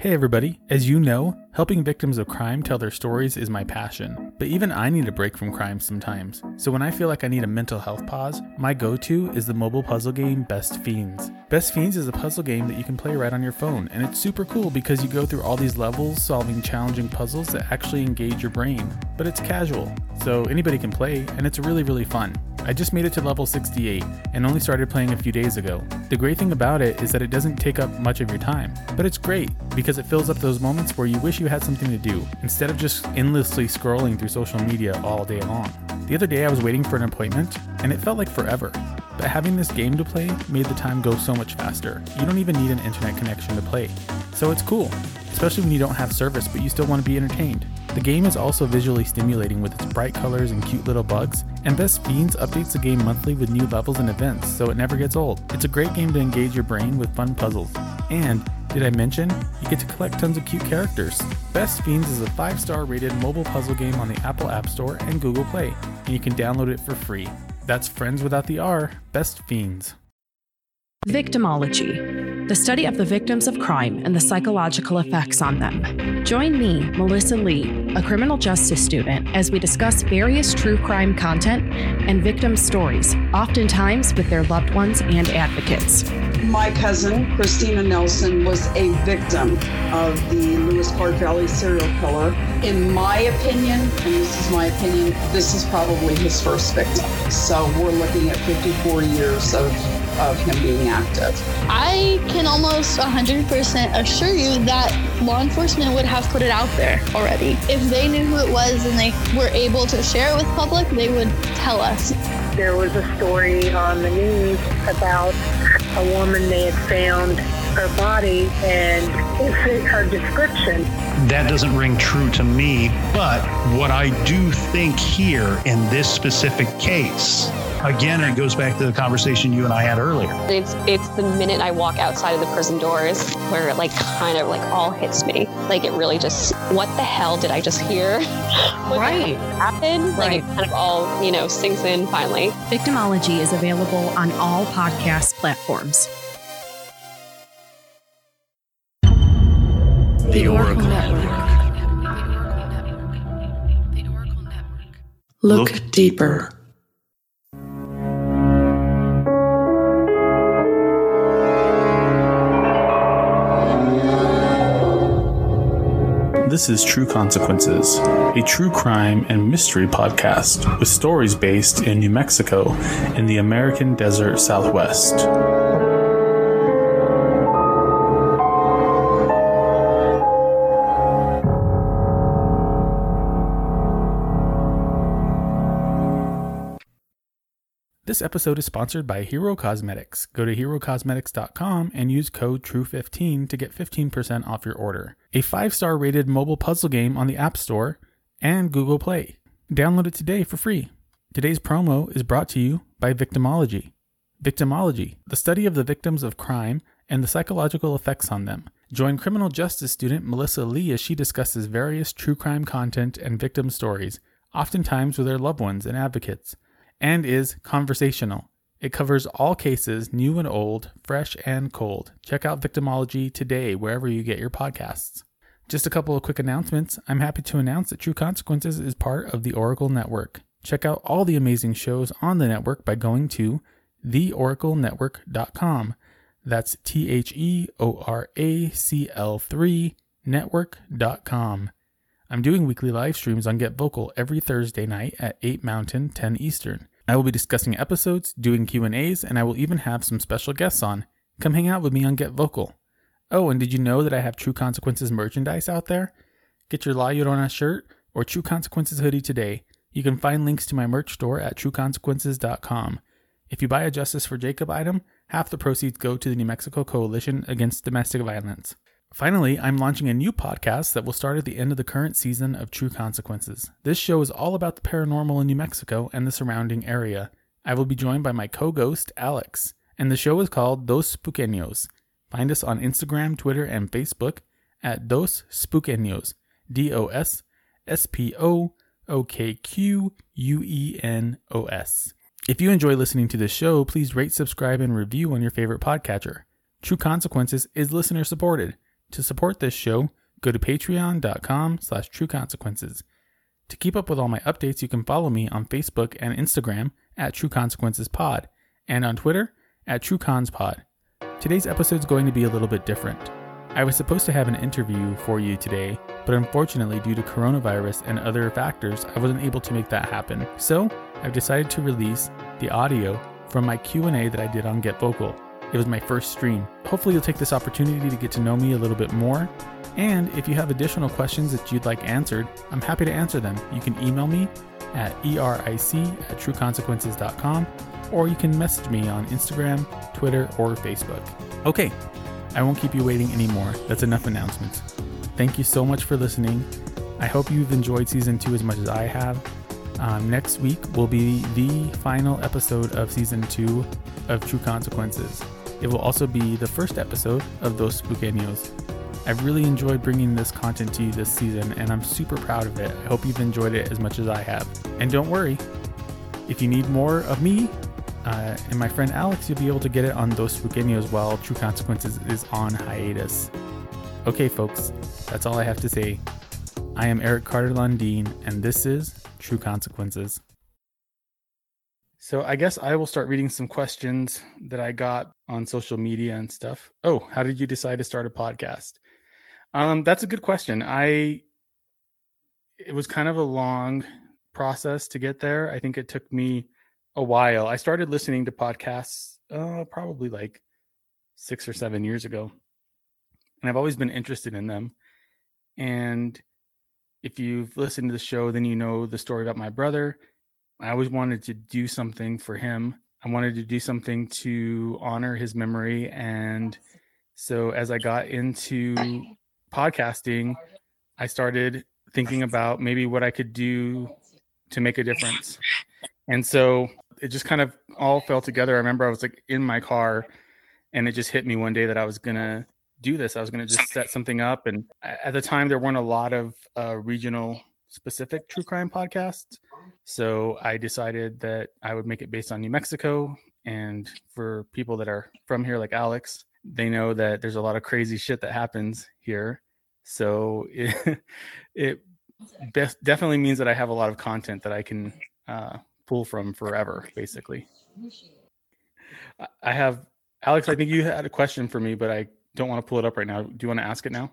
Hey everybody, as you know, helping victims of crime tell their stories is my passion. But even I need a break from crime sometimes. So when I feel like I need a mental health pause, my go to is the mobile puzzle game Best Fiends. Best Fiends is a puzzle game that you can play right on your phone, and it's super cool because you go through all these levels solving challenging puzzles that actually engage your brain. But it's casual, so anybody can play, and it's really, really fun. I just made it to level 68 and only started playing a few days ago. The great thing about it is that it doesn't take up much of your time, but it's great because it fills up those moments where you wish you had something to do instead of just endlessly scrolling through social media all day long. The other day I was waiting for an appointment and it felt like forever. But having this game to play made the time go so much faster. You don't even need an internet connection to play. So it's cool, especially when you don't have service but you still want to be entertained. The game is also visually stimulating with its bright colors and cute little bugs, and Best Fiends updates the game monthly with new levels and events, so it never gets old. It's a great game to engage your brain with fun puzzles. And, did I mention, you get to collect tons of cute characters. Best Fiends is a 5 star rated mobile puzzle game on the Apple App Store and Google Play, and you can download it for free. That's Friends Without the R, Best Fiends. Victimology, the study of the victims of crime and the psychological effects on them. Join me, Melissa Lee, a criminal justice student, as we discuss various true crime content and victim stories, oftentimes with their loved ones and advocates. My cousin, Christina Nelson, was a victim of the Lewis Clark Valley serial killer. In my opinion, and this is my opinion, this is probably his first victim. So we're looking at 54 years of of him being active. I can almost 100% assure you that law enforcement would have put it out there already. If they knew who it was and they were able to share it with public, they would tell us. There was a story on the news about a woman they had found her body and it fit her description. That doesn't ring true to me, but what I do think here in this specific case again, it goes back to the conversation you and I had earlier. It's it's the minute I walk outside of the prison doors where it like kind of like all hits me. Like it really just what the hell did I just hear? what right. Happened? Like right. it kind of all, you know, sinks in finally. Victimology is available on all podcast platforms. The Oracle Network. Look deeper. This is True Consequences, a true crime and mystery podcast with stories based in New Mexico in the American desert southwest. This episode is sponsored by Hero Cosmetics. Go to herocosmetics.com and use code TRUE15 to get 15% off your order. A 5-star rated mobile puzzle game on the App Store and Google Play. Download it today for free. Today's promo is brought to you by Victimology. Victimology, the study of the victims of crime and the psychological effects on them. Join criminal justice student Melissa Lee as she discusses various true crime content and victim stories, oftentimes with their loved ones and advocates and is conversational. It covers all cases, new and old, fresh and cold. Check out Victimology today, wherever you get your podcasts. Just a couple of quick announcements. I'm happy to announce that True Consequences is part of the Oracle Network. Check out all the amazing shows on the network by going to theoraclenetwork.com. That's T H E O R A C L 3 network.com. I'm doing weekly live streams on GetVokl every Thursday night at 8 Mountain, 10 Eastern. I will be discussing episodes, doing Q&As, and I will even have some special guests on. Come hang out with me on GetVokl. Oh, and did you know that I have True Consequences merchandise out there? Get your La Llorona shirt or True Consequences hoodie today. You can find links to my merch store at trueconsequences.com. If you buy a Justice for Jacob item, half the proceeds go to the New Mexico Coalition Against Domestic Violence. Finally, I'm launching a new podcast that will start at the end of the current season of True Consequences. This show is all about the paranormal in New Mexico and the surrounding area. I will be joined by my co ghost, Alex, and the show is called Dos Spookquenos. Find us on Instagram, Twitter, and Facebook at Dos Spookquenos. D O S S P O O K Q U E N O S. If you enjoy listening to this show, please rate, subscribe, and review on your favorite podcatcher. True Consequences is listener supported. To support this show, go to patreon.com slash true consequences. To keep up with all my updates, you can follow me on Facebook and Instagram at True Consequences Pod and on Twitter at TrueConsPod. Today's episode is going to be a little bit different. I was supposed to have an interview for you today, but unfortunately due to coronavirus and other factors, I wasn't able to make that happen. So, I've decided to release the audio from my Q&A that I did on GetVokl. It was my first stream. Hopefully you'll take this opportunity to get to know me a little bit more. And if you have additional questions that you'd like answered, I'm happy to answer them. You can email me at eric at trueconsequences.com or you can message me on Instagram, Twitter, or Facebook. Okay, I won't keep you waiting anymore. That's enough announcements. Thank you so much for listening. I hope you've enjoyed season two as much as I have. Um, next week will be the final episode of season two of True Consequences. It will also be the first episode of Dos Spookquenos. I've really enjoyed bringing this content to you this season, and I'm super proud of it. I hope you've enjoyed it as much as I have. And don't worry, if you need more of me uh, and my friend Alex, you'll be able to get it on Dos Spookquenos while True Consequences is on hiatus. Okay, folks, that's all I have to say. I am Eric Carter Lundeen, and this is True Consequences. So I guess I will start reading some questions that I got on social media and stuff. Oh, how did you decide to start a podcast? Um, that's a good question. I it was kind of a long process to get there. I think it took me a while. I started listening to podcasts uh, probably like six or seven years ago, and I've always been interested in them. And if you've listened to the show, then you know the story about my brother. I always wanted to do something for him. I wanted to do something to honor his memory. And so as I got into podcasting, I started thinking about maybe what I could do to make a difference. And so it just kind of all fell together. I remember I was like in my car and it just hit me one day that I was going to do this. I was going to just set something up. And at the time, there weren't a lot of uh, regional specific true crime podcasts. So I decided that I would make it based on New Mexico. And for people that are from here, like Alex, they know that there's a lot of crazy shit that happens here. So it, it best, definitely means that I have a lot of content that I can uh, pull from forever, basically. I have Alex. I think you had a question for me, but I don't want to pull it up right now. Do you want to ask it now?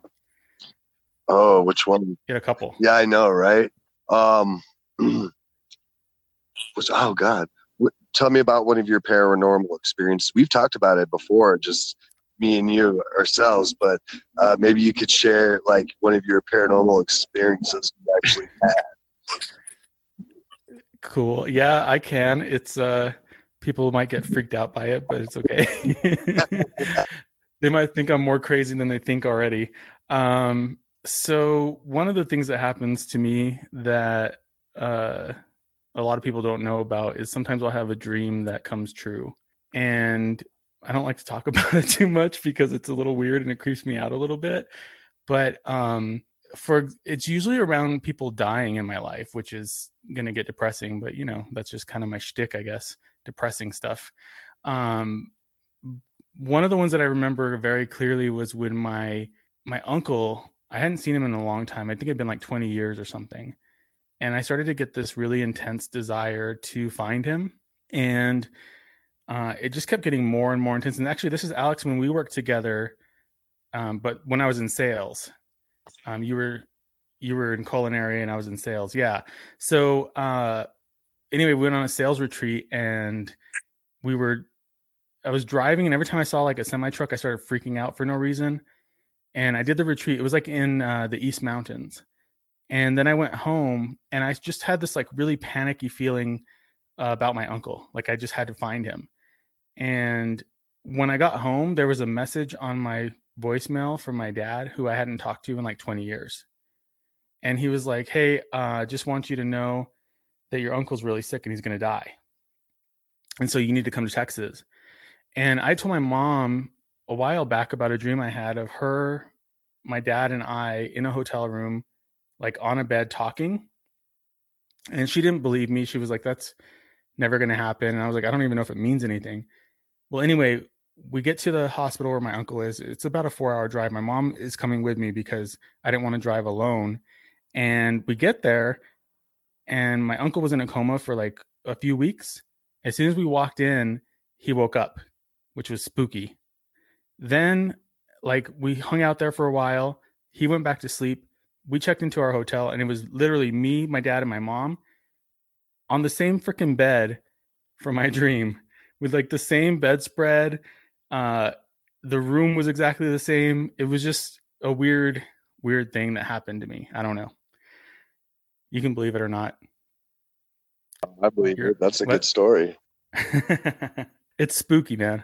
Oh, which one? Get a couple. Yeah, I know, right? Um, which oh god, tell me about one of your paranormal experiences. We've talked about it before, just me and you ourselves, but uh, maybe you could share like one of your paranormal experiences you actually had. Cool. Yeah, I can. It's uh people might get freaked out by it, but it's okay. they might think I'm more crazy than they think already. Um so one of the things that happens to me that uh a lot of people don't know about is sometimes I'll have a dream that comes true. And I don't like to talk about it too much because it's a little weird and it creeps me out a little bit. But um for it's usually around people dying in my life, which is gonna get depressing, but you know, that's just kind of my shtick, I guess, depressing stuff. Um one of the ones that I remember very clearly was when my my uncle, I hadn't seen him in a long time. I think it'd been like 20 years or something. And I started to get this really intense desire to find him. And uh, it just kept getting more and more intense. And actually, this is Alex when we worked together, um, but when I was in sales. Um, you were you were in culinary and I was in sales. Yeah. So uh, anyway, we went on a sales retreat and we were I was driving and every time I saw like a semi truck, I started freaking out for no reason. And I did the retreat. It was like in uh, the East Mountains. And then I went home and I just had this like really panicky feeling uh, about my uncle. Like I just had to find him. And when I got home, there was a message on my voicemail from my dad who I hadn't talked to in like 20 years. And he was like, Hey, uh, just want you to know that your uncle's really sick and he's going to die. And so you need to come to Texas. And I told my mom a while back about a dream I had of her, my dad, and I in a hotel room, like on a bed talking. And she didn't believe me. She was like, That's never going to happen. And I was like, I don't even know if it means anything. Well, anyway, we get to the hospital where my uncle is. It's about a four hour drive. My mom is coming with me because I didn't want to drive alone. And we get there, and my uncle was in a coma for like a few weeks. As soon as we walked in, he woke up, which was spooky. Then, like, we hung out there for a while. He went back to sleep. We checked into our hotel, and it was literally me, my dad, and my mom on the same freaking bed for my dream with like the same bedspread. Uh, the room was exactly the same. It was just a weird, weird thing that happened to me. I don't know. You can believe it or not. I believe You're- it. That's a what? good story. it's spooky, man.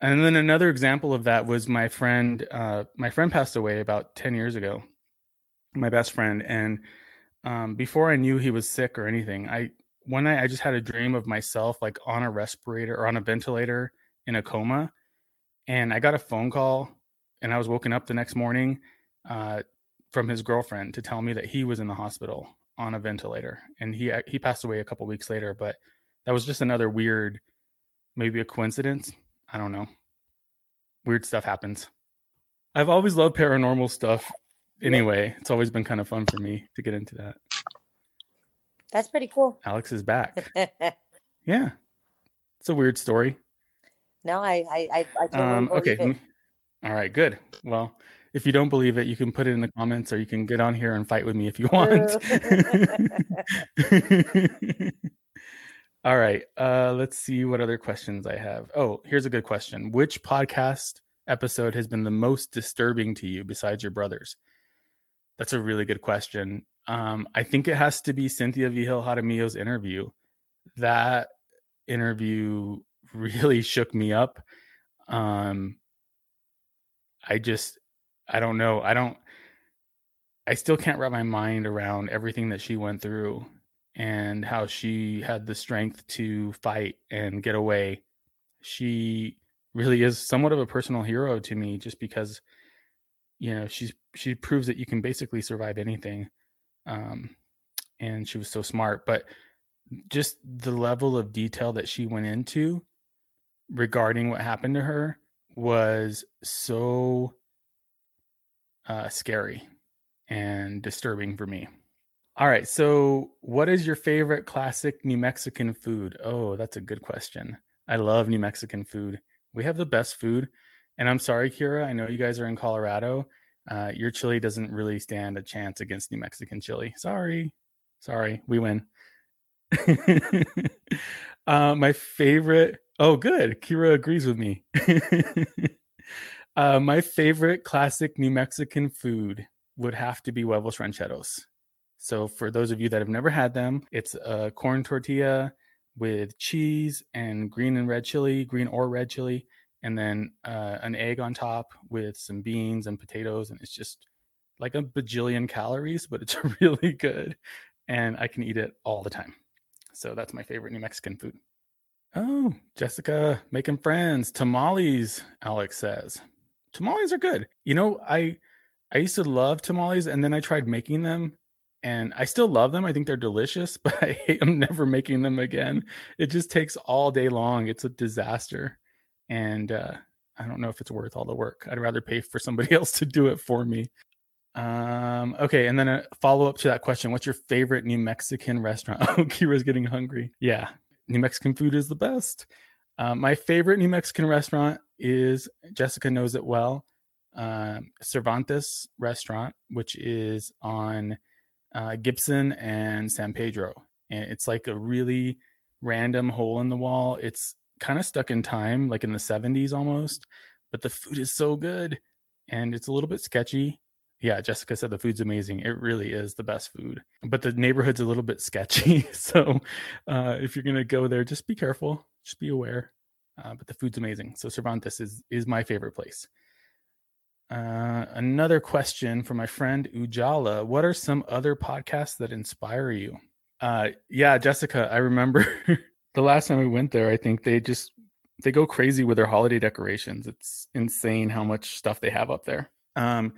And then another example of that was my friend. Uh, my friend passed away about ten years ago. My best friend, and um, before I knew he was sick or anything, I one night I just had a dream of myself like on a respirator or on a ventilator in a coma, and I got a phone call, and I was woken up the next morning uh, from his girlfriend to tell me that he was in the hospital on a ventilator, and he he passed away a couple weeks later. But that was just another weird, maybe a coincidence. I don't know. Weird stuff happens. I've always loved paranormal stuff. Anyway, it's always been kind of fun for me to get into that. That's pretty cool. Alex is back. Yeah, it's a weird story. no, I I I, I totally Um, okay. it. All right. Good. Well, if you don't believe it, you can put it in the comments, or you can get on here and fight with me if you want. All right. Uh, let's see what other questions I have. Oh, here's a good question. Which podcast episode has been the most disturbing to you besides your brothers? That's a really good question. Um, I think it has to be Cynthia Vigil Jaramillo's interview. That interview really shook me up. Um, I just, I don't know. I don't, I still can't wrap my mind around everything that she went through and how she had the strength to fight and get away. She really is somewhat of a personal hero to me just because you know she's she proves that you can basically survive anything um and she was so smart but just the level of detail that she went into regarding what happened to her was so uh scary and disturbing for me all right. So, what is your favorite classic New Mexican food? Oh, that's a good question. I love New Mexican food. We have the best food. And I'm sorry, Kira. I know you guys are in Colorado. Uh, your chili doesn't really stand a chance against New Mexican chili. Sorry. Sorry. We win. uh, my favorite. Oh, good. Kira agrees with me. uh, my favorite classic New Mexican food would have to be huevos rancheros. So for those of you that have never had them, it's a corn tortilla with cheese and green and red chili, green or red chili, and then uh, an egg on top with some beans and potatoes, and it's just like a bajillion calories, but it's really good, and I can eat it all the time. So that's my favorite New Mexican food. Oh, Jessica making friends. Tamales, Alex says. Tamales are good. You know, I I used to love tamales, and then I tried making them and I still love them. I think they're delicious, but I hate I'm never making them again. It just takes all day long. It's a disaster. And uh, I don't know if it's worth all the work. I'd rather pay for somebody else to do it for me. Um, okay, and then a follow up to that question: What's your favorite New Mexican restaurant? Oh, Kira's getting hungry. Yeah, New Mexican food is the best. Uh, my favorite New Mexican restaurant is Jessica knows it well. Um, Cervantes Restaurant, which is on uh, Gibson and San Pedro. And it's like a really random hole in the wall. It's kind of stuck in time, like in the 70s almost, but the food is so good and it's a little bit sketchy. Yeah, Jessica said the food's amazing. It really is the best food, but the neighborhood's a little bit sketchy. So uh, if you're going to go there, just be careful, just be aware. Uh, but the food's amazing. So Cervantes is, is my favorite place. Uh, another question from my friend Ujala. What are some other podcasts that inspire you? Uh, yeah, Jessica, I remember the last time we went there, I think they just they go crazy with their holiday decorations. It's insane how much stuff they have up there. Um,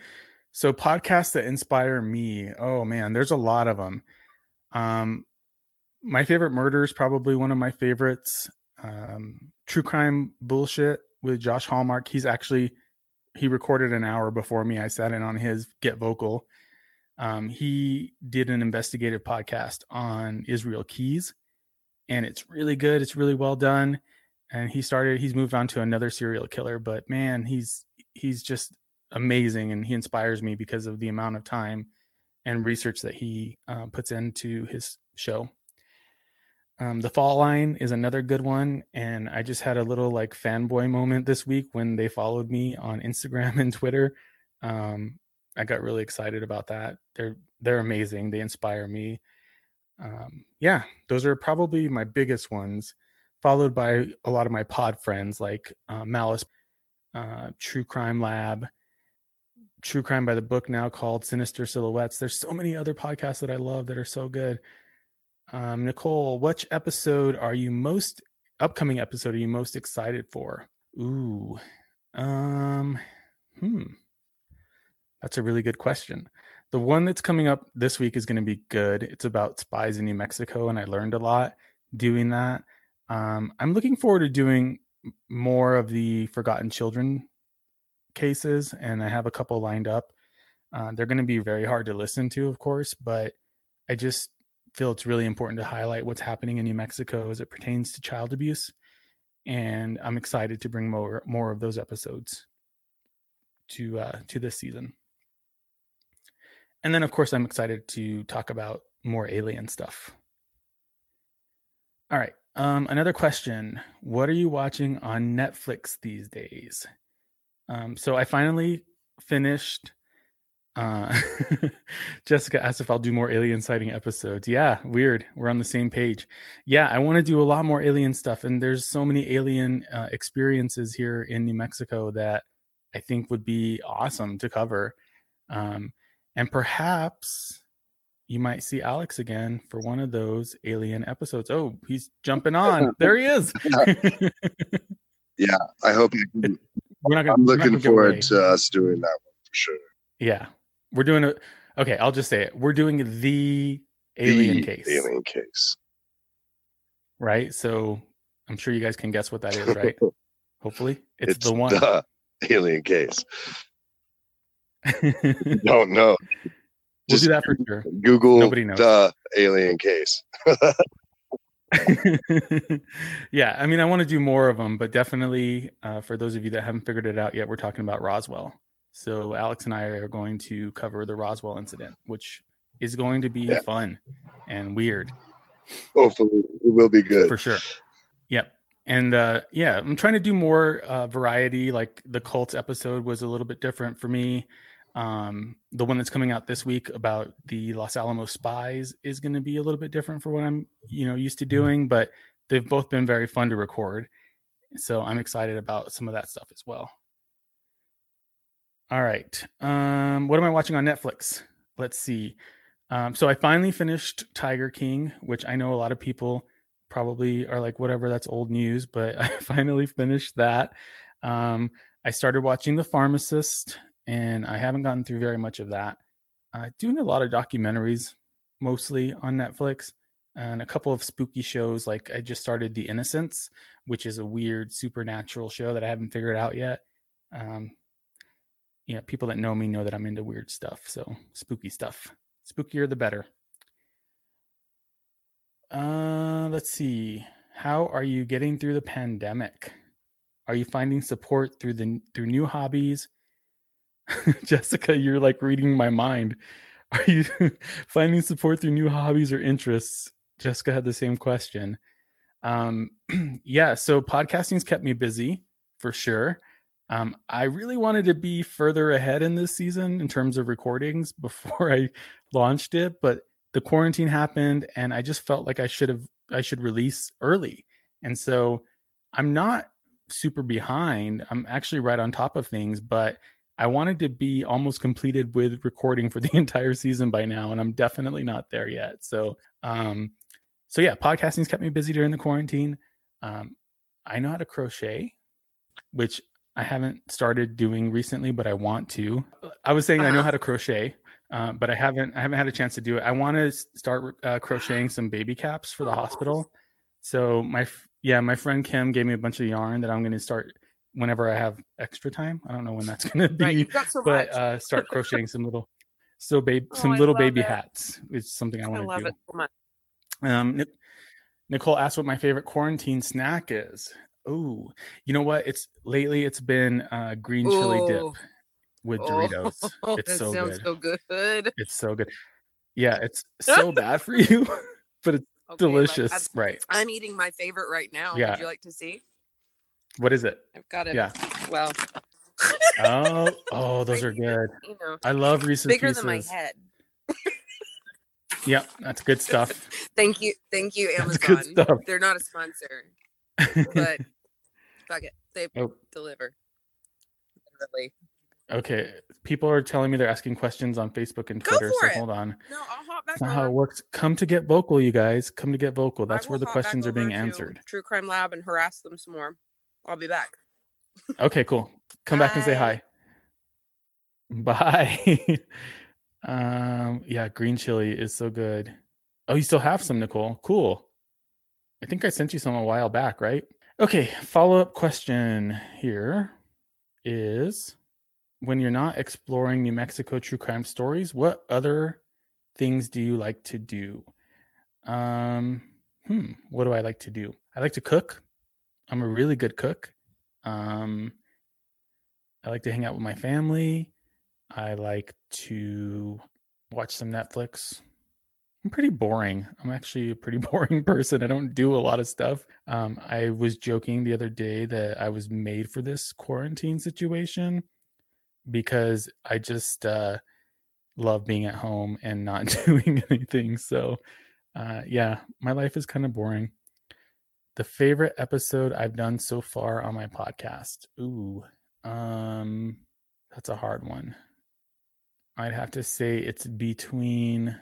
so podcasts that inspire me. Oh man, there's a lot of them. Um, my favorite murder is probably one of my favorites. Um, true crime bullshit with Josh Hallmark. He's actually he recorded an hour before me. I sat in on his GetVokl. Um, he did an investigative podcast on Israel Keys, and it's really good. It's really well done. And he started. He's moved on to another serial killer, but man, he's he's just amazing, and he inspires me because of the amount of time and research that he uh, puts into his show. Um, the Fall Line is another good one, and I just had a little like fanboy moment this week when they followed me on Instagram and Twitter. Um, I got really excited about that. They're they're amazing. They inspire me. Um, yeah, those are probably my biggest ones, followed by a lot of my pod friends like uh, Malice, uh, True Crime Lab, True Crime by the Book now called Sinister Silhouettes. There's so many other podcasts that I love that are so good. Um, Nicole, which episode are you most upcoming episode are you most excited for? Ooh, um, hmm, that's a really good question. The one that's coming up this week is going to be good. It's about spies in New Mexico, and I learned a lot doing that. Um, I'm looking forward to doing more of the forgotten children cases, and I have a couple lined up. Uh, they're going to be very hard to listen to, of course, but I just feel it's really important to highlight what's happening in New Mexico as it pertains to child abuse. And I'm excited to bring more more of those episodes to uh, to this season. And then, of course, I'm excited to talk about more alien stuff. All right. Um, another question: What are you watching on Netflix these days? Um, so I finally finished uh, Jessica asked if I'll do more alien sighting episodes. Yeah, weird. We're on the same page. Yeah, I want to do a lot more alien stuff, and there's so many alien uh, experiences here in New Mexico that I think would be awesome to cover. Um, and perhaps you might see Alex again for one of those alien episodes. Oh, he's jumping on. there he is. yeah, I hope. Can, We're not gonna, I'm looking forward to us doing that one for sure. Yeah, we're doing a okay, I'll just say it. We're doing the alien the case. Alien case. Right? So I'm sure you guys can guess what that is, right? Hopefully. It's, it's, the one. The alien case. Don't know. We'll Just do that for sure. Google Nobody knows. the alien case. yeah, I mean, I want to do more of them, but definitely uh, for those of you that haven't figured it out yet, we're talking about Roswell. So Alex and I are going to cover the Roswell incident, which is going to be yeah. fun and weird. Hopefully, it will be good for sure. Yep. And uh, yeah, I'm trying to do more uh, variety. Like the cults episode was a little bit different for me. Um, the one that's coming out this week about the Los Alamos spies is going to be a little bit different for what I'm, you know, used to doing. But they've both been very fun to record, so I'm excited about some of that stuff as well. All right. Um, what am I watching on Netflix? Let's see. Um, so I finally finished Tiger King, which I know a lot of people probably are like, whatever, that's old news, but I finally finished that. Um, I started watching The Pharmacist, and I haven't gotten through very much of that. Uh, doing a lot of documentaries, mostly on Netflix, and a couple of spooky shows. Like I just started The Innocents, which is a weird supernatural show that I haven't figured out yet. Um, yeah, people that know me know that I'm into weird stuff. So spooky stuff. Spookier the better. Uh, let's see. How are you getting through the pandemic? Are you finding support through the through new hobbies? Jessica, you're like reading my mind. Are you finding support through new hobbies or interests? Jessica had the same question. Um, yeah, so podcasting's kept me busy for sure. Um, I really wanted to be further ahead in this season in terms of recordings before I launched it, but the quarantine happened and I just felt like I should have I should release early. And so I'm not super behind. I'm actually right on top of things, but I wanted to be almost completed with recording for the entire season by now, and I'm definitely not there yet. So, um, so yeah, podcasting's kept me busy during the quarantine. Um, I know how to crochet, which I haven't started doing recently, but I want to. I was saying I know uh-huh. how to crochet, uh, but I haven't. I haven't had a chance to do it. I want to start uh, crocheting some baby caps for the hospital. So my yeah, my friend Kim gave me a bunch of yarn that I'm going to start whenever I have extra time. I don't know when that's going to be, Right, so but uh, start crocheting some little, so babe, Oh, some I little baby it. hats is something I want to do. it so much. Um, Nicole asked what my favorite quarantine snack is. Oh, you know what? It's lately it's been uh, green chili dip Ooh. with Oh, Doritos. It's so sounds good. so good. It's so good. Yeah, it's so bad for you, but it's Okay, delicious. I'm- right. I'm eating my favorite right now. Yeah. Would you like to see? What is it? I've got it. Yeah. Well, Oh, oh, those are good. you know, I love Reese's bigger Pieces. than my head. Yep, that's good stuff. Thank you, thank you, Amazon. good stuff. They're not a sponsor, but fuck it, they Oh. deliver. Literally. Okay, people are telling me they're asking questions on Facebook and Twitter. So it. hold on. No, I'll hop back That's not how it works. Come to GetVokl, you guys. Come to GetVokl. That's where the questions are being answered. True Crime Lab and harass them some more. I'll be back. Okay, cool. Come back and say hi. Bye. um, yeah, green chili is so good. Oh, you still have some, Nicole. Cool. I think I sent you some a while back, right? Okay, follow up question here is when you're not exploring New Mexico true crime stories, what other things do you like to do? Um, hmm, what do I like to do? I like to cook. I'm a really good cook. Um, I like to hang out with my family. I like to watch some Netflix. I'm pretty boring. I'm actually a pretty boring person. I don't do a lot of stuff. Um, I was joking the other day that I was made for this quarantine situation because I just uh, love being at home and not doing anything. So, uh, yeah, my life is kind of boring. The favorite episode I've done so far on my podcast. Ooh, um, that's a hard one. I'd have to say it's between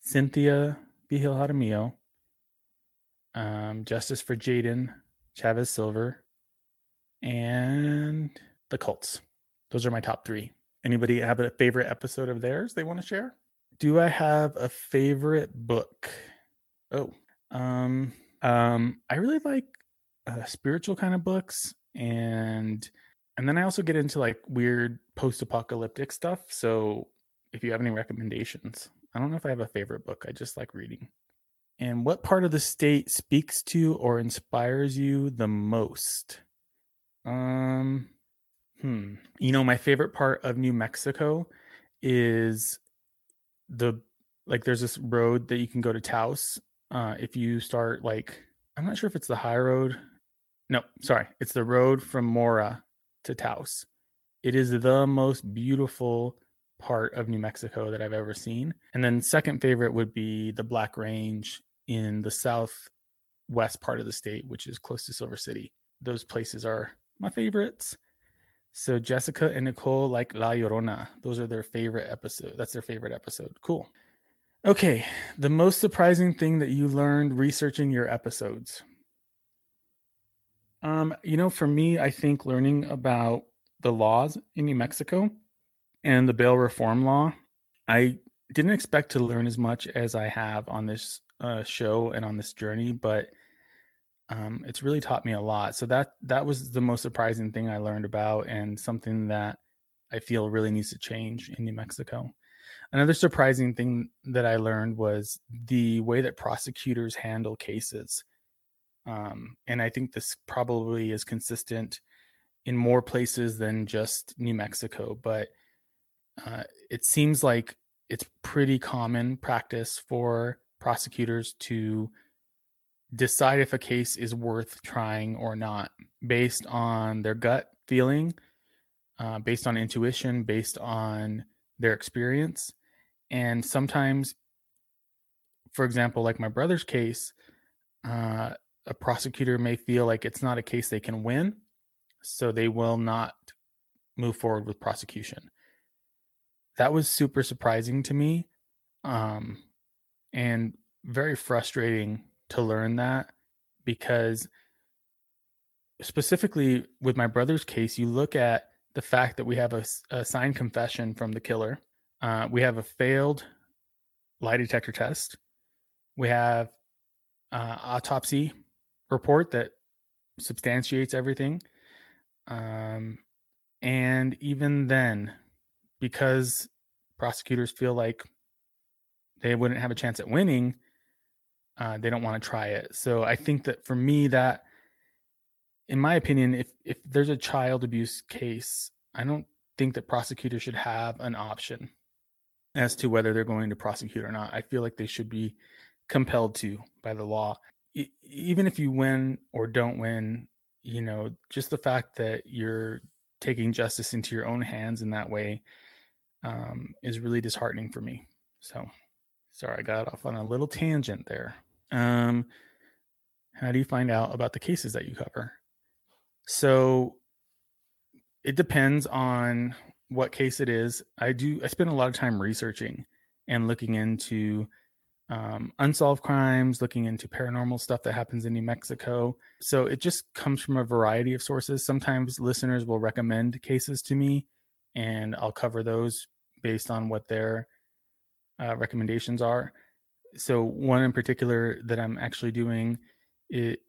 Cynthia Jaramillo, um, Justice for Jaden Chavez Silver, and the Cults. Those are my top three. Anybody have a favorite episode of theirs they want to share? Do I have a favorite book? Oh, um, um, I really like uh, spiritual kind of books, and and then I also get into like weird post-apocalyptic stuff. So if you have any recommendations, I don't know if I have a favorite book. I just like reading. And what part of the state speaks to or inspires you the most? Um, hmm. You know, my favorite part of New Mexico is the like. There's this road that you can go to Taos. Uh, if you start like, I'm not sure if it's the high road. No, sorry, it's the road from Mora to Taos. It is the most beautiful part of New Mexico that I've ever seen. And then second favorite would be the Black Range in the southwest part of the state, which is close to Silver City. Those places are my favorites. So Jessica and Nicole like La Llorona. Those are their favorite episode. That's their favorite episode. Cool. Okay, the most surprising thing that you learned researching your episodes. Um, you know, for me, I think learning about the laws in New Mexico and the bail reform law, I didn't expect to learn as much as I have on this uh, show and on this journey, but um, it's really taught me a lot. So that that was the most surprising thing I learned about, and something that I feel really needs to change in New Mexico. Another surprising thing that I learned was the way that prosecutors handle cases. Um, and I think this probably is consistent in more places than just New Mexico, but uh, it seems like it's pretty common practice for prosecutors to decide if a case is worth trying or not based on their gut feeling, uh, based on intuition, based on their experience. And sometimes, for example, like my brother's case, uh, a prosecutor may feel like it's not a case they can win, so they will not move forward with prosecution. That was super surprising to me um, and very frustrating to learn that because, specifically with my brother's case, you look at the fact that we have a, a signed confession from the killer, uh, we have a failed lie detector test, we have uh, autopsy report that substantiates everything. Um, and even then, because prosecutors feel like they wouldn't have a chance at winning, uh, they don't want to try it. So I think that for me, that, in my opinion, if if there's a child abuse case, I don't think that prosecutors should have an option as to whether they're going to prosecute or not. I feel like they should be compelled to by the law. E- even if you win or don't win, you know, just the fact that you're taking justice into your own hands in that way um, is really disheartening for me. So, sorry, I got off on a little tangent there. Um, how do you find out about the cases that you cover? So, it depends on what case it is. I do. I spend a lot of time researching and looking into um, unsolved crimes, looking into paranormal stuff that happens in New Mexico. So it just comes from a variety of sources. Sometimes listeners will recommend cases to me, and I'll cover those based on what their uh, recommendations are. So one in particular that I'm actually doing it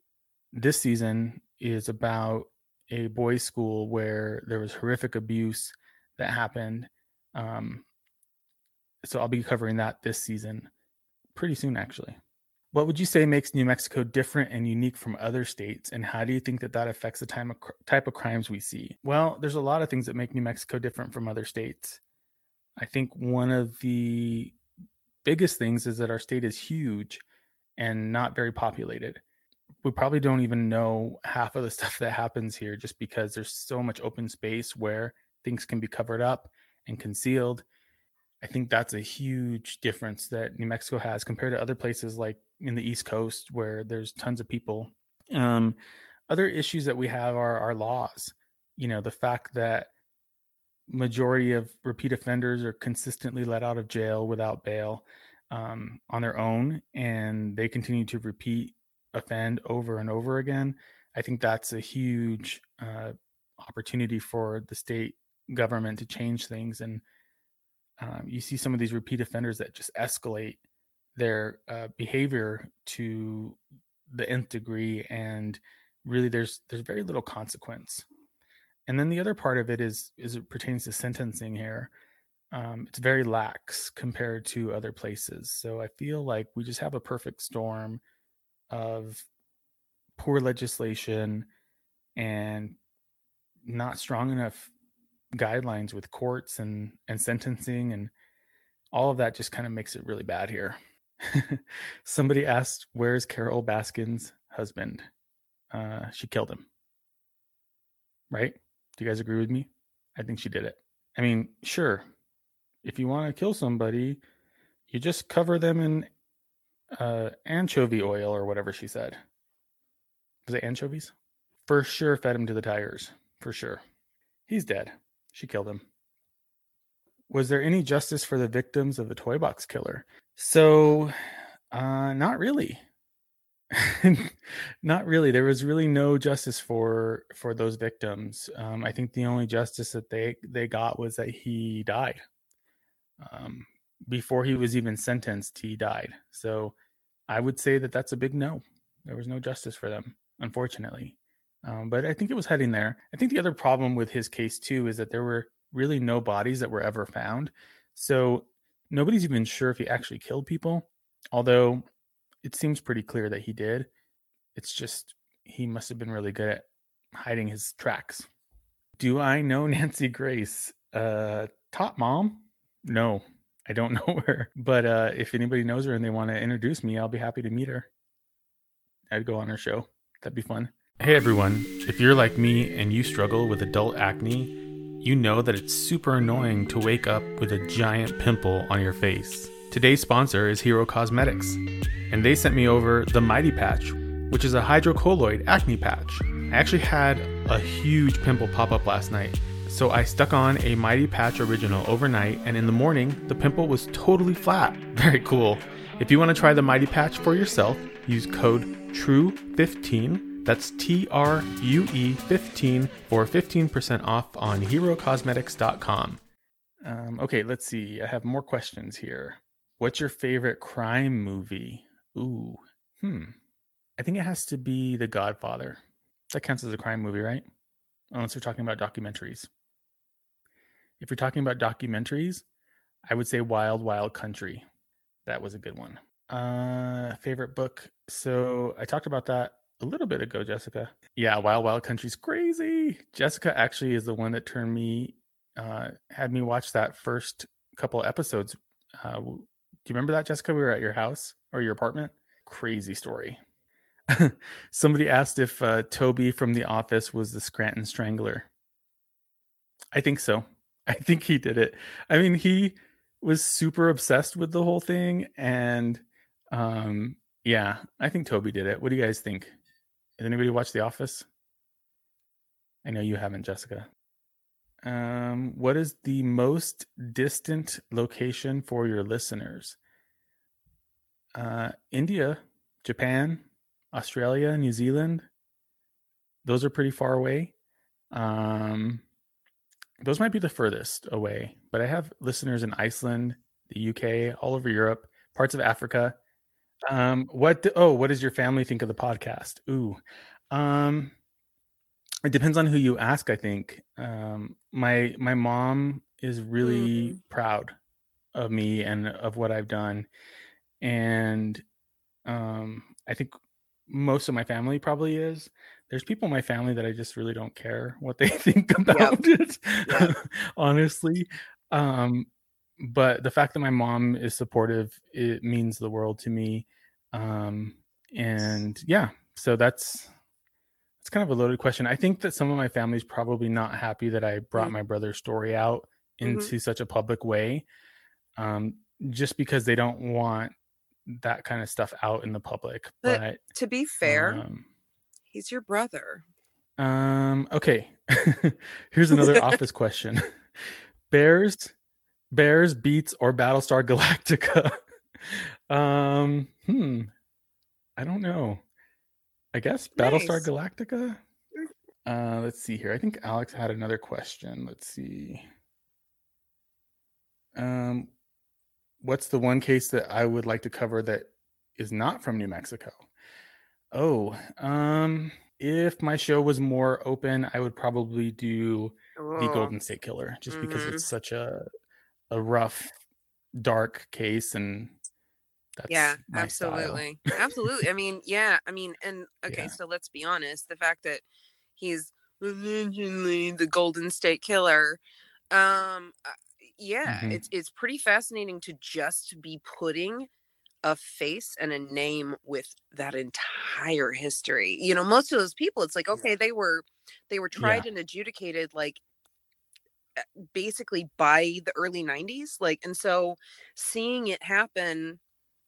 this season is about a boys' school where there was horrific abuse that happened. Um, so I'll be covering that this season pretty soon, actually. What would you say makes New Mexico different and unique from other states, and how do you think that that affects the time of, type of crimes we see? Well, there's a lot of things that make New Mexico different from other states. I think one of the biggest things is that our state is huge and not very populated. We probably don't even know half of the stuff that happens here just because there's so much open space where things can be covered up and concealed I think that's a huge difference that New Mexico has compared to other places like in the East Coast where there's tons of people. Um, other issues that we have are our laws. You know, the fact that majority of repeat offenders are consistently let out of jail without bail um, on their own, and they continue to repeat offend over and over again. I think that's a huge uh, opportunity for the state government to change things and um, you see some of these repeat offenders that just escalate their uh, behavior to the nth degree and really there's there's very little consequence. And then the other part of it is is it pertains to sentencing here. Um, it's very lax compared to other places so i feel like we just have a perfect storm of poor legislation and not strong enough guidelines with courts and and sentencing and all of that just kind of makes it really bad here. Somebody asked, "Where's Carole Baskin's husband?" Uh, she killed him. Right? Do you guys agree with me? I think she did it. I mean, sure, if you want to kill somebody, you just cover them in uh, anchovy oil or whatever she said. Was it anchovies? For sure, fed him to the tigers. For sure. He's dead. She killed him. Was there any justice for the victims of the toy box killer? So, uh, not really. not really. There was really no justice for for those victims. Um, I think the only justice that they they got was that he died. Um, before he was even sentenced, he died. So, I would say that that's a big no. There was no justice for them, unfortunately. Um, but I think it was heading there. I think the other problem with his case too is that there were really no bodies that were ever found. So nobody's even sure if he actually killed people, although it seems pretty clear that he did. It's just he must have been really good at hiding his tracks. Do I know Nancy Grace? Uh, top mom? No, I don't know her. But uh, if anybody knows her and they want to introduce me, I'll be happy to meet her. I'd go on her show. That'd be fun. Hey everyone, if you're like me and you struggle with adult acne, you know that it's super annoying to wake up with a giant pimple on your face. Today's sponsor is Hero Cosmetics, and they sent me over the Mighty Patch, which is a hydrocolloid acne patch. I actually had a huge pimple pop up last night, so I stuck on a Mighty Patch Original overnight, and in the morning, the pimple was totally flat. Very cool. If you want to try the Mighty Patch for yourself, use code TRUE15 that's T R U E 15 for 15% off on herocosmetics.com. Um, okay, let's see. I have more questions here. What's your favorite crime movie? Ooh, hmm. I think it has to be The Godfather. That counts as a crime movie, right? unless you're talking about documentaries. If you're talking about documentaries, I would say Wild Wild Country. That was a good one. Uh favorite book. So I talked about that a little bit ago, Jessica. Yeah, Wild Wild Country's crazy. Jessica actually is the one that turned me uh had me watch that first couple episodes. Uh do you remember that, Jessica? We were at your house or your apartment. Crazy story. Somebody asked if uh, Toby from The Office was the Scranton Strangler. I think so. I think he did it. I mean, he was super obsessed with the whole thing, and um, yeah, I think Toby did it. What do you guys think? Has anybody watch The Office? I know you haven't, Jessica. Um, what is the most distant location for your listeners? Uh, India, Japan, Australia, New Zealand. Those are pretty far away. Um, those might be the furthest away, but I have listeners in Iceland, the UK, all over Europe, parts of Africa. Um, what? do- oh, what does your family think of the podcast? Ooh, um, it depends on who you ask. I think um, my my mom is really proud of me and of what I've done, and um, I think most of my family probably is. There's people in my family that I just really don't care what they think about it, honestly. Um, but the fact that my mom is supportive, it means the world to me. Um, and yeah, so that's it's kind of a loaded question. I think that some of my family's probably not happy that I brought Mm. my brother's story out Mhm. into such a public way, um, just because they don't want that kind of stuff out in the public. But But to be fair, um, he's your brother. um, okay. Here's another office question. Bears, Bears beets or Battlestar Galactica. um, hmm. I don't know. I guess Battlestar Galactica. Uh, let's see here. I think Alex had another question. Let's see. Um, what's the one case that I would like to cover that is not from New Mexico? Oh, um, if my show was more open, I would probably do the Oh. Golden State Killer, just because Mhm. it's such a a rough, dark case, and that's yeah, absolutely. Absolutely. I mean, yeah, I mean, and okay, Yeah. so let's be honest, the fact that he's allegedly the Golden State Killer, um uh, yeah, Mhm. it's it's pretty fascinating to just be putting a face and a name with that entire history. You know, most of those people it's like okay, they were they were tried and adjudicated like Uh, basically by the early 90s like and so seeing it happen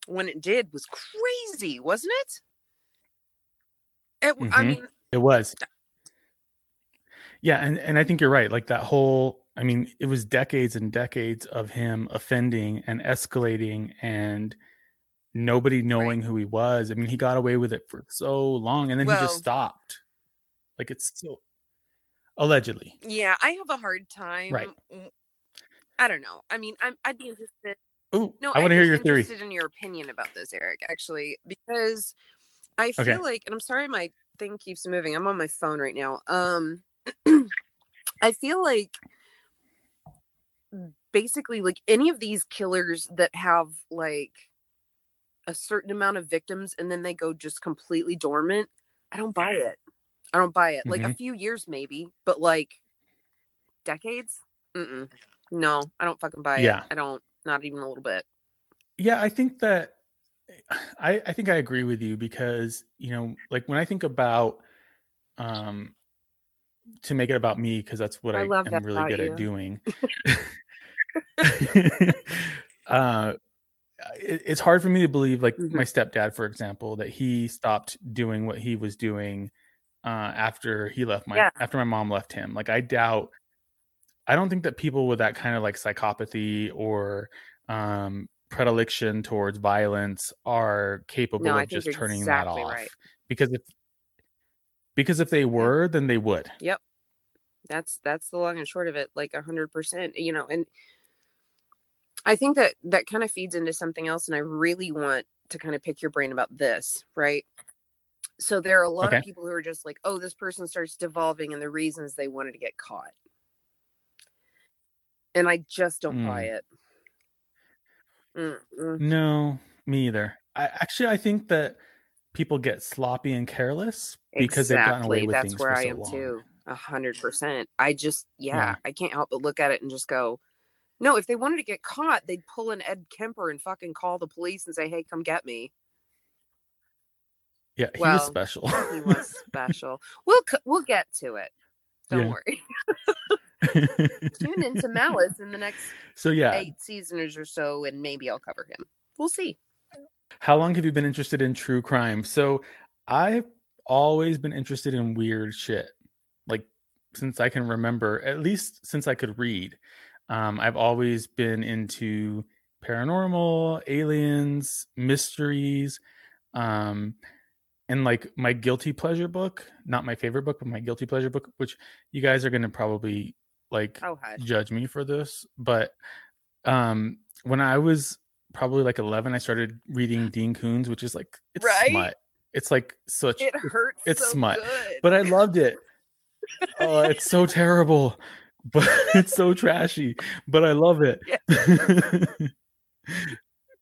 when it did was crazy wasn't it, it w- i mm-hmm. mean It was. Yeah, and and I think you're right. Like that whole I mean, it was decades and decades of him offending and escalating and nobody knowing who he was. I mean, he got away with it for so long and then he just stopped. Like it's so allegedly. yeah i have a hard time Right. i don't know i mean I'm, i'd be interested Ooh, no I want to hear your theory. interested in your opinion about this eric actually because i feel Okay. like and i'm sorry my thing keeps moving i'm on my phone right now um i feel like basically like any of these killers that have like a certain amount of victims and then they go just completely dormant i don't buy it i don't buy it like a Mhm. few years maybe but like decades Mm-mm. no i don't fucking buy Yeah. it i don't not even a little bit Yeah, I think that I I think I agree with you because, you know, like when I think about um to make it about me because that's what I I, am really good you. at doing. uh it, it's hard for me to believe like Mm-hmm. my stepdad for example that he stopped doing what he was doing uh after he left my Yeah. after my mom left him like i doubt i don't think that people with that kind of like psychopathy or um predilection towards violence are capable No, of just turning that off right. because if because if they were then they would Yep. That's that's the long and short of it, like a hundred percent. You know, and I think that that kind of feeds into something else, and I really want to kind of pick your brain about this, right? So there are a lot Okay. of people who are just like, oh, this person starts devolving and the reasons they wanted to get caught. And I just don't buy Mm. it. Mm-mm. No, me either. I actually I think that people get sloppy and careless because they've gotten away Exactly. with That's things where for I so am long. too. A hundred percent. I just, yeah, Yeah. I can't help but look at it and just go, no, if they wanted to get caught, they'd pull an Ed Kemper and fucking call the police and say, hey, come get me. Yeah, he Well, was special. He was special. We'll we'll get to it. Don't Yeah. worry. Tune into Malice in the next so yeah, eight seasons or so, and maybe I'll cover him. We'll see. how long have you been interested in true crime? So I've always been interested in weird shit. Like since I can remember, at least since I could read. Um, I've always been into paranormal, aliens, mysteries, um, and like my guilty pleasure book, not my favorite book, but my guilty pleasure book, which you guys are gonna probably like Oh, judge me for this, but um when I was probably like 11, I started reading Dean Koontz, which is like it's Right? smut. It's like such It hurts. it's so smut. good. But I loved it. Oh, it's so terrible. But it's so trashy. But I love it.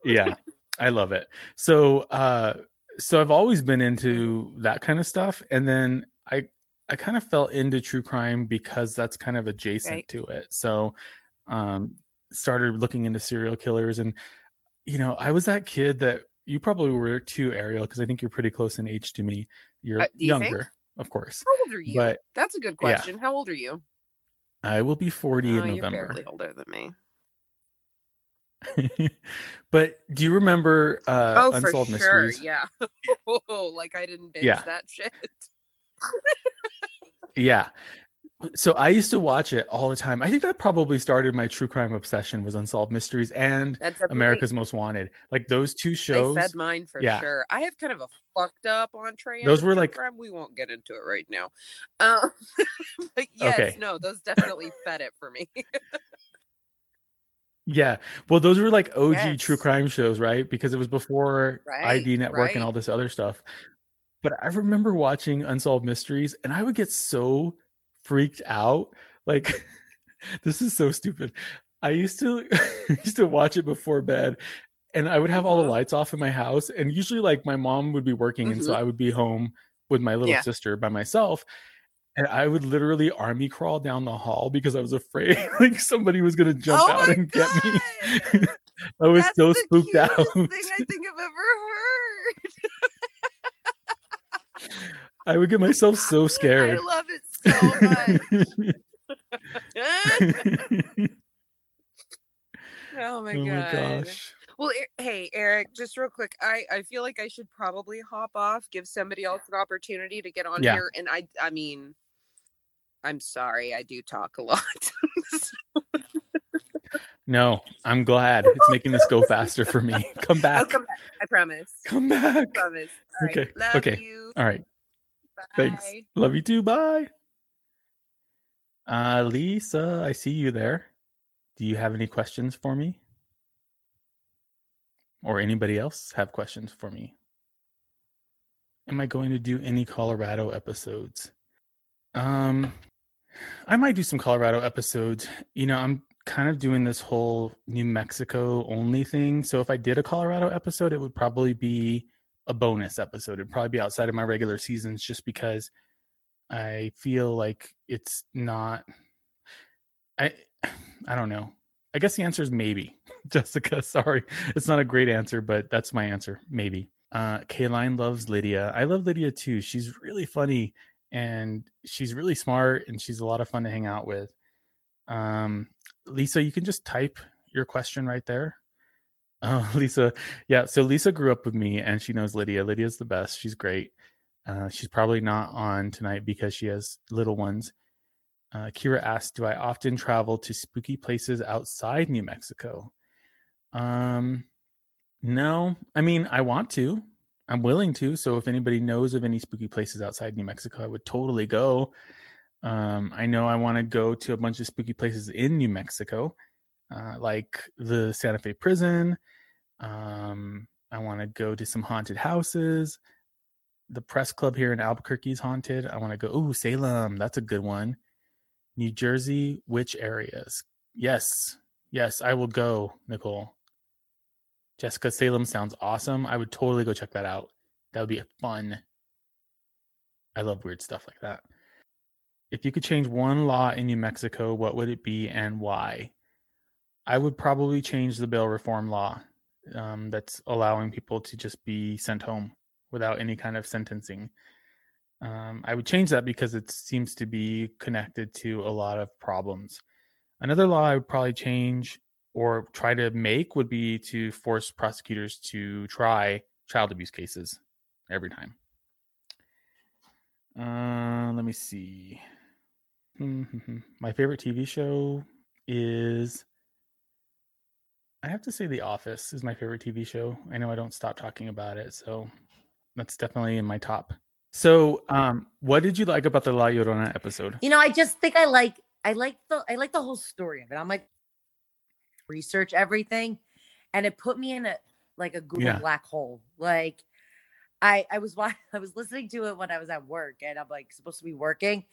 yeah. I love it. So uh so I've always been into that kind of stuff. And then I I kind of fell into true crime because that's kind of adjacent Right. to it. So um started looking into serial killers and you know, I was that kid that you probably were too, Ariel, because I think you're pretty close in age to me. You're Uh, you think? younger, of course. How old are you? But That's a good yeah. question. How old are you? I will be 40 Oh, in you're November. barely older than me. but do you remember uh oh, Unsolved for sure. Mysteries? Yeah. like I didn't binge Yeah. that shit. Yeah. So I used to watch it all the time. I think that probably started my true crime obsession was Unsolved Mysteries and America's Most Wanted. Like those two They shows. fed mine for yeah. sure. I have kind of a fucked up entree. Those were like- crime. we won't get into it right now. Um, but yes, Okay. no, those definitely fed it for me. Yeah. Well, those were like OG true crime shows, right? Because it was before Right, ID Network and all this other stuff. But I remember watching Unsolved Mysteries and I would get so freaked out. Like this is so stupid. I used to I used to watch it before bed and I would have all the Uh-huh. lights off in my house and usually like my mom would be working and so Mhm. I would be home with my little Yeah. sister by myself and I would literally army crawl down the hall because I was afraid like somebody was gonna jump Oh out and get me. I was That's so spooked out. thing I think I've ever heard. I would get myself so scared. I love it so much. oh my oh god. my gosh. Well, hey, Eric, just real quick, I I feel like I should probably hop off, give somebody else an opportunity to get on Yeah. here, and I I mean, I'm sorry, I do talk a lot. No, I'm glad. It's making this go faster for me. Come I'll back. come back. I promise. Come back. promise. All right, Okay. Love okay. you. All right. Bye. Thanks. Love you too. Bye. Uh Lisa, I see you there. Do you have any questions for me? Or anybody else have questions for me? Am I going to do any Colorado episodes? Um I might do some Colorado episodes. You know, I'm kind of doing this whole New Mexico only thing. So if I did a Colorado episode, it would probably be a bonus episode. It'd probably be outside of my regular seasons just because I feel like it's not I I don't know. I guess the answer is maybe. Jessica, sorry. It's not a great answer, but that's my answer. Maybe. Uh Kayline loves Lydia. I love Lydia too. She's really funny and she's really smart and she's a lot of fun to hang out with. Um Lisa, you can just type your question right there. Oh, Lisa. Yeah. So Lisa grew up with me and she knows Lydia. Lydia's the best. She's great. Uh, she's probably not on tonight because she has little ones. Uh, Kira asked, Do I often travel to spooky places outside New Mexico? Um, no. I mean, I want to. I'm willing to. So if anybody knows of any spooky places outside New Mexico, I would totally go. Um, I know I want to go to a bunch of spooky places in New Mexico, uh, like the Santa Fe prison. Um, I want to go to some haunted houses. the press club here in Albuquerque is haunted. I want to go. Ooh, Salem. That's a good one. New Jersey, which areas? Yes. Yes, I will go, Nicole. Jessica Salem sounds awesome. I would totally go check that out. That would be fun. I love weird stuff like that. If you could change one law in New Mexico, what would it be and why? I would probably change the bail reform law um, that's allowing people to just be sent home without any kind of sentencing. Um, I would change that because it seems to be connected to a lot of problems. Another law I would probably change or try to make would be to force prosecutors to try child abuse cases every time. Uh, let me see. My favorite TV show is. I have to say, The Office is my favorite TV show. I know I don't stop talking about it, so that's definitely in my top. So, um, what did you like about the La Llorona episode? You know, I just think I like I like the I like the whole story of it. I'm like research everything, and it put me in a like a Google Yeah. black hole. Like I I was wa- I was listening to it when I was at work, and I'm like supposed to be working,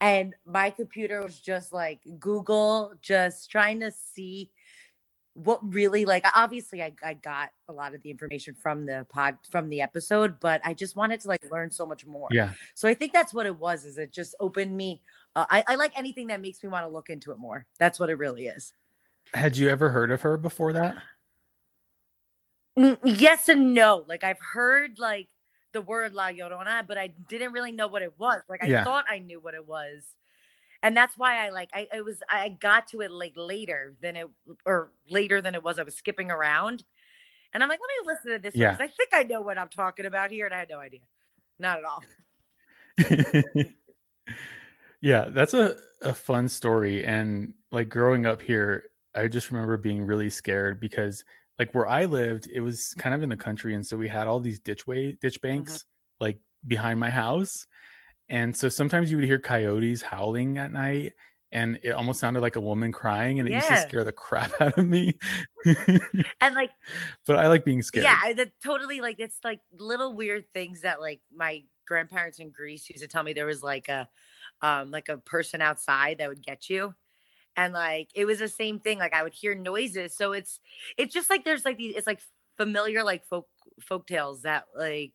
and my computer was just like Google, just trying to see what really like obviously I, I got a lot of the information from the pod from the episode but i just wanted to like learn so much more Yeah. so i think that's what it was is it just opened me uh, I, I like anything that makes me want to look into it more that's what it really is Had you ever heard of her before that? Mm, yes and no like i've heard like the word la llorona but i didn't really know what it was like i Yeah. thought i knew what it was and that's why i like i it was i got to it like later than it or later than it was i was skipping around and i'm like let me listen to this Yeah. i think i know what i'm talking about here and i had no idea not at all yeah, that's a, a fun story. And like growing up here, I just remember being really scared because like where I lived, it was kind of in the country. And so we had all these ditch way ditch banks like behind my house. And so sometimes you would hear coyotes howling at night and it almost sounded like a woman crying and it used to scare the crap out of me. and like but I like being scared. Yeah, that totally like it's like little weird things that like my grandparents in Greece used to tell me there was like a um like a person outside that would get you. And like it was the same thing. Like I would hear noises. So it's it's just like there's like these it's like familiar like folk folk tales that like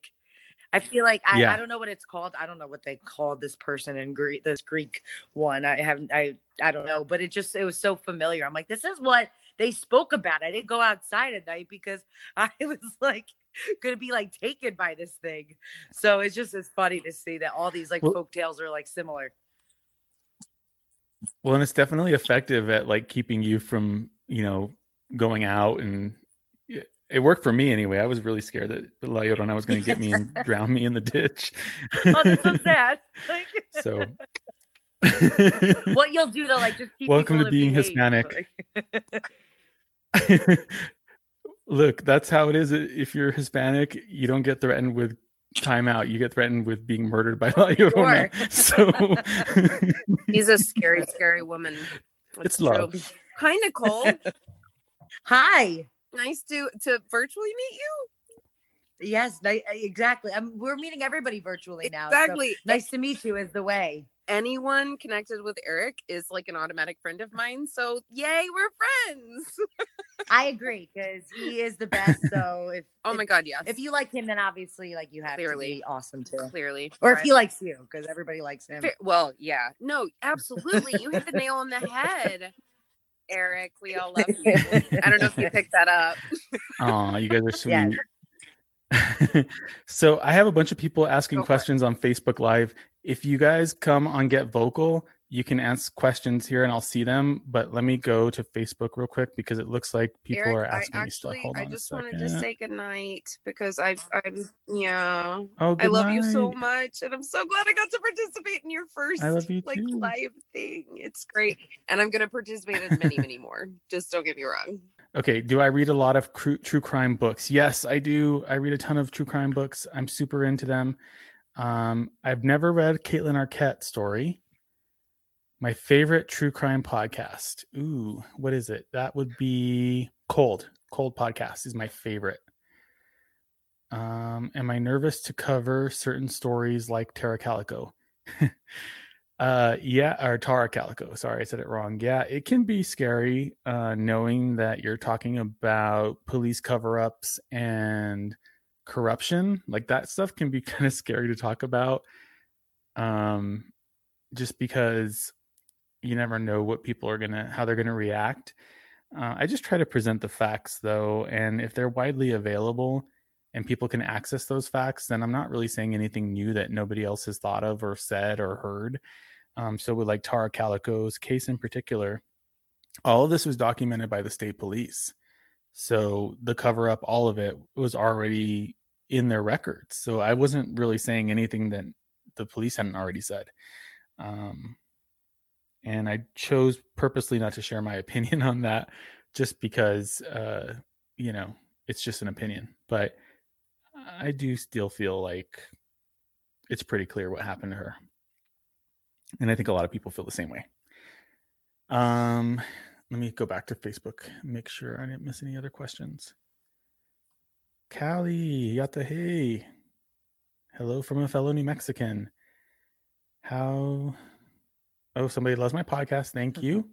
I feel like I, Yeah. I don't know what it's called. I don't know what they called this person in Greek this Greek one. I haven't I I don't know, but it just it was so familiar. I'm like, this is what they spoke about. I didn't go outside at night because I was like gonna be like taken by this thing. So it's just it's funny to see that all these like Well- folk tales are like similar. Well, and it's definitely effective at like keeping you from, you know, going out and it- it worked for me anyway. I was really scared that La Llorona was going to get me and drown me in the ditch. Oh, that's so sad. Like, so what you'll do to like just keep Welcome to being behave, Hispanic. Look, that's how it is. If you're Hispanic, you don't get threatened with timeout. You get threatened with being murdered by La Llorona. So He's a scary, scary woman. It's That's true. love. Hi, Nicole. Hi. nice to to virtually meet you. Yes, ni- exactly. I'm, we're meeting everybody virtually now. so Exactly. nice to meet you is the way. Anyone connected with Eric is like an automatic friend of mine. So yay, we're friends. I agree because he is the best. So if Oh if- my god, yes. if you like him, then obviously like you have Clearly. to be awesome too. clearly, Or if he likes you, because everybody likes him. Fair- Well, yeah. No, absolutely. You hit the nail on the head. Eric, we all love you. I don't know if you picked that up. Oh, you guys are sweet. Yeah. so I have a bunch of people asking Go questions on Facebook Live. If you guys come on GetVokl, you can ask questions here and I'll see them. But let me go to Facebook real quick because it looks like people Eric, are asking I me stuff. actually, Hold I just wanted to say goodnight because I've, I'm, yeah. Oh, I love you so much, and I'm so glad I got to participate in your first I you like too. live thing. It's great, and I'm gonna participate in many, many more. Just don't get me wrong. Okay, do I read a lot of true crime books? Yes, I do. I read a ton of true crime books. I'm super into them. Um, I've never read Caitlin Arquette story. My favorite true crime podcast. Ooh, what is it? That would be Cold. Cold podcast is my favorite. Um, am I nervous to cover certain stories like Tara Calico? uh, yeah, or Tara Calico. Sorry, I said it wrong. Yeah, it can be scary uh, knowing that you're talking about police cover ups and corruption. Like that stuff can be kind of scary to talk about. Um, just because you never know what people are gonna, how they're gonna react. Uh, I just try to present the facts though, and if they're widely available and people can access those facts, then I'm not really saying anything new that nobody else has thought of or said or heard. Um, so with like Tara Calico's case in particular, all of this was documented by the state police. So the cover up, all of it was already in their records. So I wasn't really saying anything that the police hadn't already said. Um, and I chose purposely not to share my opinion on that just because uh, you know, it's just an opinion. But I do still feel like it's pretty clear what happened to her. And I think a lot of people feel the same way. Um, let me go back to Facebook, make sure I didn't miss any other questions. Callie, yata hey. Hello from a fellow New Mexican. How Oh, somebody loves my podcast. Thank you.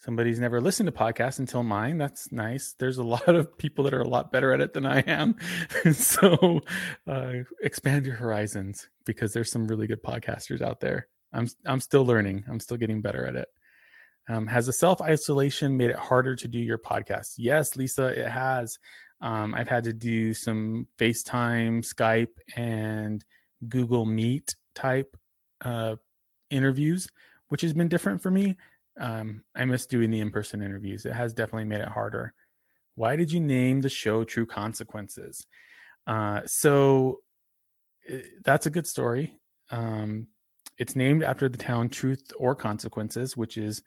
Somebody's never listened to podcasts until mine. That's nice. There's a lot of people that are a lot better at it than I am. so uh, expand your horizons because there's some really good podcasters out there. I'm I'm still learning. I'm still getting better at it. Um, has the self isolation made it harder to do your podcast? Yes, Lisa, it has. Um, I've had to do some FaceTime, Skype, and Google Meet type uh, interviews, which has been different for me. Um, I miss doing the in person interviews. It has definitely made it harder. Why did you name the show True Consequences? Uh, so eh, that's a good story. Um, it's named after the town Truth or Consequences, which is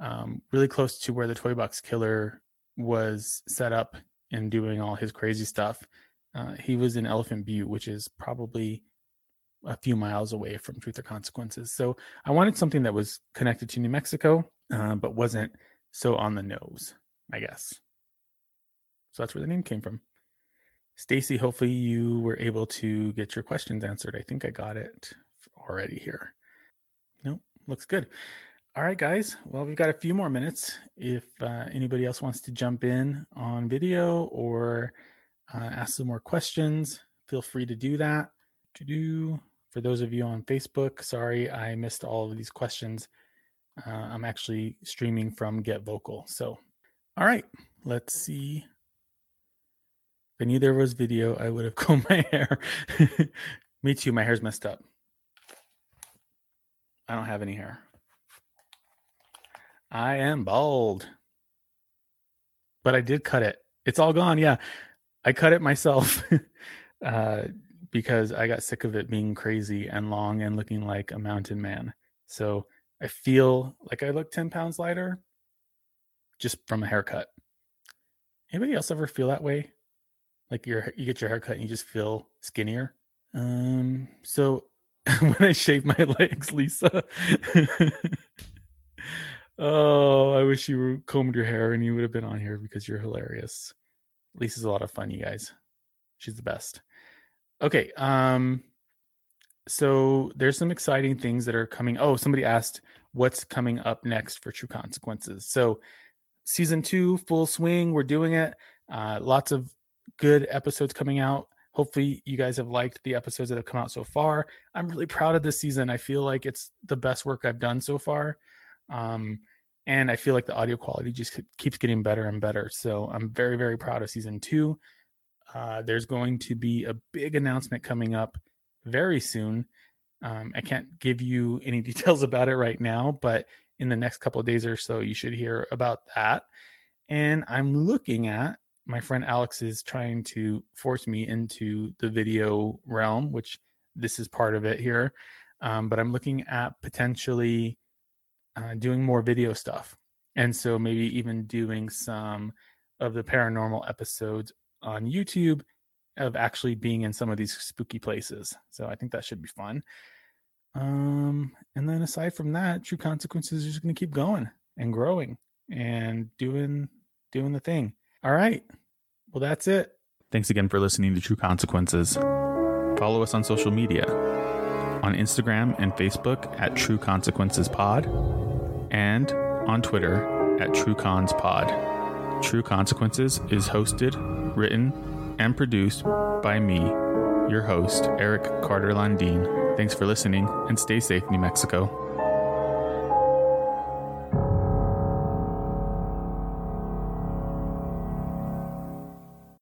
um, really close to where the Toy Box Killer was set up and doing all his crazy stuff. Uh, he was in Elephant Butte, which is probably a few miles away from Truth or Consequences. So I wanted something that was connected to New Mexico, uh, but wasn't so on the nose, I guess. So that's where the name came from. Stacy, hopefully you were able to get your questions answered. I think I got it already here. Nope, looks good. All right, guys. Well, we've got a few more minutes. If uh, anybody else wants to jump in on video or uh, ask some more questions, feel free to do that. To do for those of you on Facebook, sorry I missed all of these questions. Uh, I'm actually streaming from GetVokl. So, all right, let's see. If I knew there was video, I would have combed my hair. Me too. My hair's messed up. I don't have any hair. I am bald. But I did cut it. It's all gone. Yeah. I cut it myself. uh, because I got sick of it being crazy and long and looking like a mountain man. So I feel like I look 10 pounds lighter just from a haircut. Anybody else ever feel that way? Like you you get your haircut and you just feel skinnier? Um, so when I shave my legs, Lisa. oh, I wish you combed your hair and you would have been on here because you're hilarious. Lisa's a lot of fun, you guys. She's the best. Okay. Um, so there's some exciting things that are coming. Oh, somebody asked what's coming up next for True Consequences. So season two, full swing. We're doing it. Uh, lots of good episodes coming out. Hopefully, you guys have liked the episodes that have come out so far. I'm really proud of this season. I feel like it's the best work I've done so far. Um, and I feel like the audio quality just keeps getting better and better. So I'm very, very proud of season two. Uh, there's going to be a big announcement coming up very soon. Um, I can't give you any details about it right now, but in the next couple of days or so, you should hear about that. And I'm looking at my friend Alex is trying to force me into the video realm, which this is part of it here. Um, but I'm looking at potentially uh, doing more video stuff. And so maybe even doing some of the paranormal episodes on YouTube of actually being in some of these spooky places. So I think that should be fun. Um, and then aside from that, True Consequences is just going to keep going and growing and doing doing the thing. All right. Well, that's it. Thanks again for listening to True Consequences. Follow us on social media on Instagram and Facebook at True Consequences Pod and on Twitter at True Cons Pod. True Consequences is hosted, written, and produced by me, your host, Eric Carter Landine. Thanks for listening and stay safe, New Mexico.